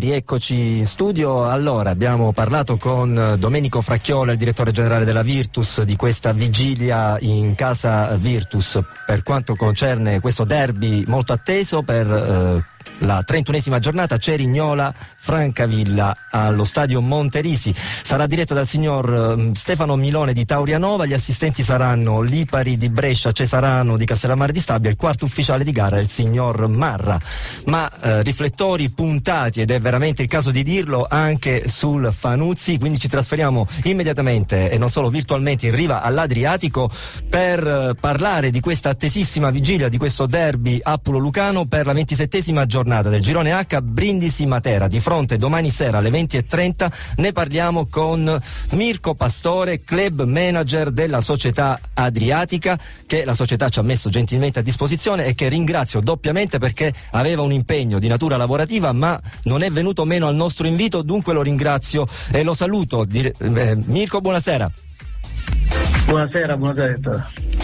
Rieccoci in studio. Allora, abbiamo parlato con Domenico Fracchiola, il direttore generale della Virtus, di questa vigilia in casa Virtus per quanto concerne questo derby molto atteso per eh, la 31esima giornata Cerignola Francavilla allo stadio Monterisi. Sarà diretta dal signor mm, Stefano Milone di Taurianova gli assistenti saranno Lipari di Brescia Cesarano di Castellammare di Stabia il quarto ufficiale di gara è il signor Marra. Ma eh, riflettori puntati ed è veramente il caso di dirlo anche sul Fanuzzi. Quindi ci trasferiamo immediatamente e non solo virtualmente in riva all'Adriatico per eh, parlare di questa attesissima vigilia di questo derby Appulo Lucano per la 27esima giornata del girone H Brindisi Matera. Di fronte domani sera alle 20.30 ne parliamo con Mirko Pastore club manager della società Adriatica che la società ci ha messo gentilmente a disposizione e che ringrazio doppiamente perché aveva un impegno di natura lavorativa ma non è venuto meno al nostro invito dunque lo ringrazio e lo saluto. Eh, Mirko buonasera. Buonasera buonasera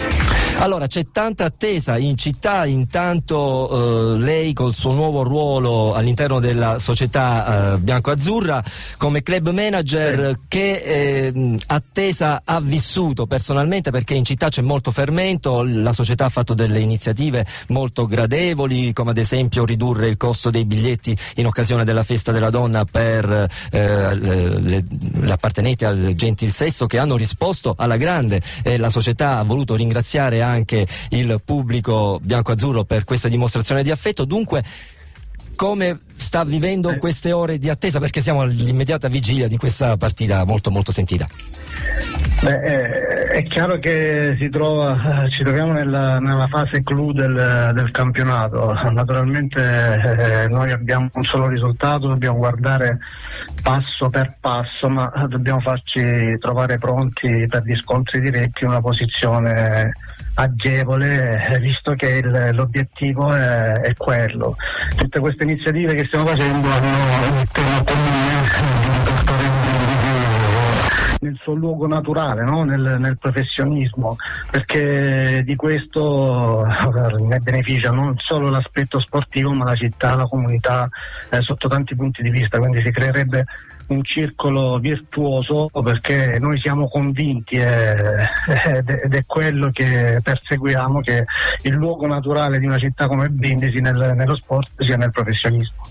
allora, c'è tanta attesa in città, intanto eh, lei col suo nuovo ruolo all'interno della società eh, bianco-azzurra come club manager sì. che eh, attesa ha vissuto personalmente perché in città c'è molto fermento, la società ha fatto delle iniziative molto gradevoli come ad esempio ridurre il costo dei biglietti in occasione della festa della donna per eh, l'appartenente al gentil sesso che hanno risposto alla grande e la società ha voluto ringraziare anche il pubblico bianco-azzurro per questa dimostrazione di affetto. Dunque, come sta vivendo queste ore di attesa? Perché siamo all'immediata vigilia di questa partita molto molto sentita. Beh, è, chiaro che trova, ci troviamo nella, nella fase clou del, del campionato. Naturalmente eh, noi abbiamo un solo risultato, dobbiamo guardare passo per passo, ma dobbiamo farci trovare pronti per gli scontri diretti una posizione agevole, visto che il, l'obiettivo è, è, quello. Tutte queste iniziative che stiamo facendo hanno un tema suo luogo naturale, no? nel, nel, professionismo, perché di questo eh, ne beneficia non solo l'aspetto sportivo ma la città, la comunità eh, sotto tanti punti di vista, quindi si creerebbe un circolo virtuoso perché noi siamo convinti eh, ed è quello che perseguiamo, che il luogo naturale di una città come Brindisi nel, nello sport sia nel professionismo.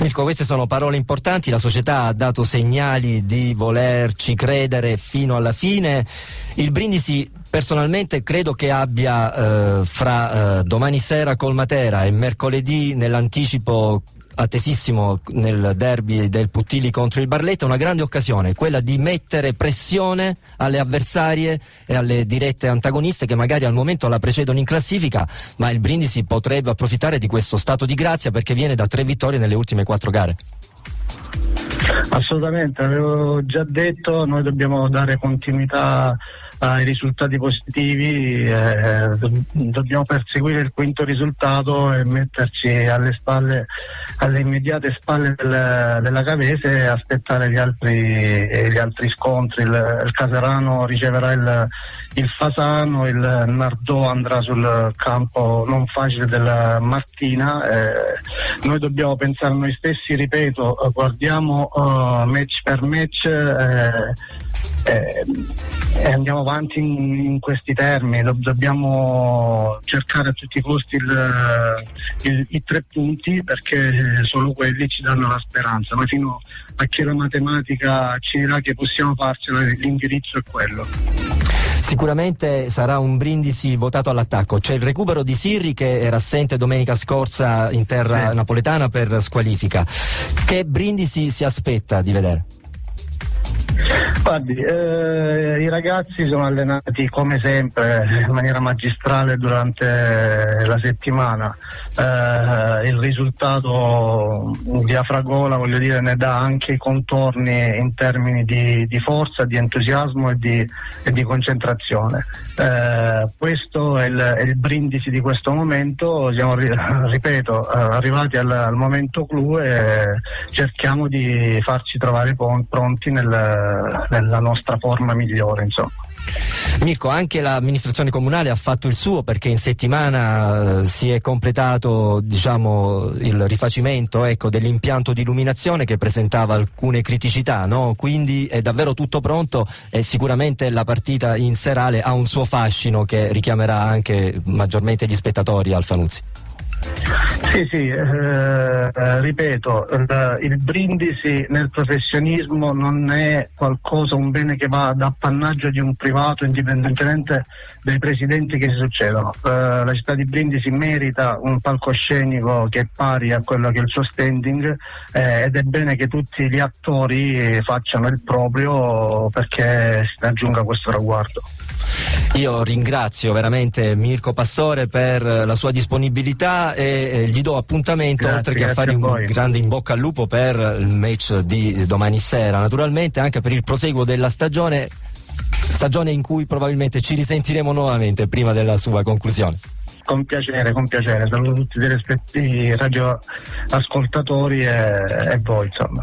Mirko, queste sono parole importanti, la società ha dato segnali di volerci credere fino alla fine. Il Brindisi personalmente credo che abbia eh, fra eh, domani sera col Matera e mercoledì nell'anticipo attesissimo nel derby del Puttili contro il Barletta, una grande occasione, quella di mettere pressione alle avversarie e alle dirette antagoniste che magari al momento la precedono in classifica, ma il Brindisi potrebbe approfittare di questo stato di grazia perché viene da tre vittorie nelle ultime quattro gare. Assolutamente, avevo già detto, noi dobbiamo dare continuità ai risultati positivi, eh, dobbiamo perseguire il quinto risultato e metterci alle spalle, alle immediate spalle del, della Cavese e aspettare gli altri, gli altri scontri. Il, il, Caserano riceverà il, il Fasano, il Nardò andrà sul campo non facile della Martina. Eh, noi dobbiamo pensare a noi stessi, ripeto, guardiamo uh, match per match. Eh, eh, e andiamo avanti in, in questi termini, Do- dobbiamo cercare a tutti i costi il, il, i tre punti perché solo quelli ci danno la speranza, ma fino a che la matematica ci dirà che possiamo farcela l'indirizzo è quello. Sicuramente sarà un brindisi votato all'attacco. C'è il recupero di Sirri che era assente domenica scorsa in terra sì. napoletana per squalifica. Che brindisi si aspetta di vedere? Guardi, eh, i ragazzi sono allenati come sempre in maniera magistrale durante la settimana. Eh, il risultato di Afragola voglio dire, ne dà anche i contorni in termini di, di forza, di entusiasmo e di, e di concentrazione. Eh, questo è il, è il, brindisi di questo momento, siamo ripeto, eh, arrivati al, al momento clou e cerchiamo di farci trovare pronti nel nella nostra forma migliore. Insomma. Mirko, anche l'amministrazione comunale ha fatto il suo perché in settimana eh, si è completato diciamo, il rifacimento ecco, dell'impianto di illuminazione che presentava alcune criticità, no? quindi è davvero tutto pronto e sicuramente la partita in serale ha un suo fascino che richiamerà anche maggiormente gli spettatori al Fanuzzi. Sì, sì, eh, eh, ripeto, il, brindisi nel professionismo non è qualcosa, un bene che va ad appannaggio di un privato indipendentemente dai presidenti che si succedono. Eh, la città di Brindisi merita un palcoscenico che è pari a quello che è il suo standing eh, ed è bene che tutti gli attori facciano il proprio perché si raggiunga questo traguardo. Io ringrazio veramente Mirko Pastore per la sua disponibilità e gli do appuntamento grazie, oltre che a fare a un grande in bocca al lupo per il match di domani sera, naturalmente anche per il proseguo della stagione, stagione in cui probabilmente ci risentiremo nuovamente prima della sua conclusione. Con piacere, con piacere, saluto tutti i rispettivi radioascoltatori e, e voi insomma.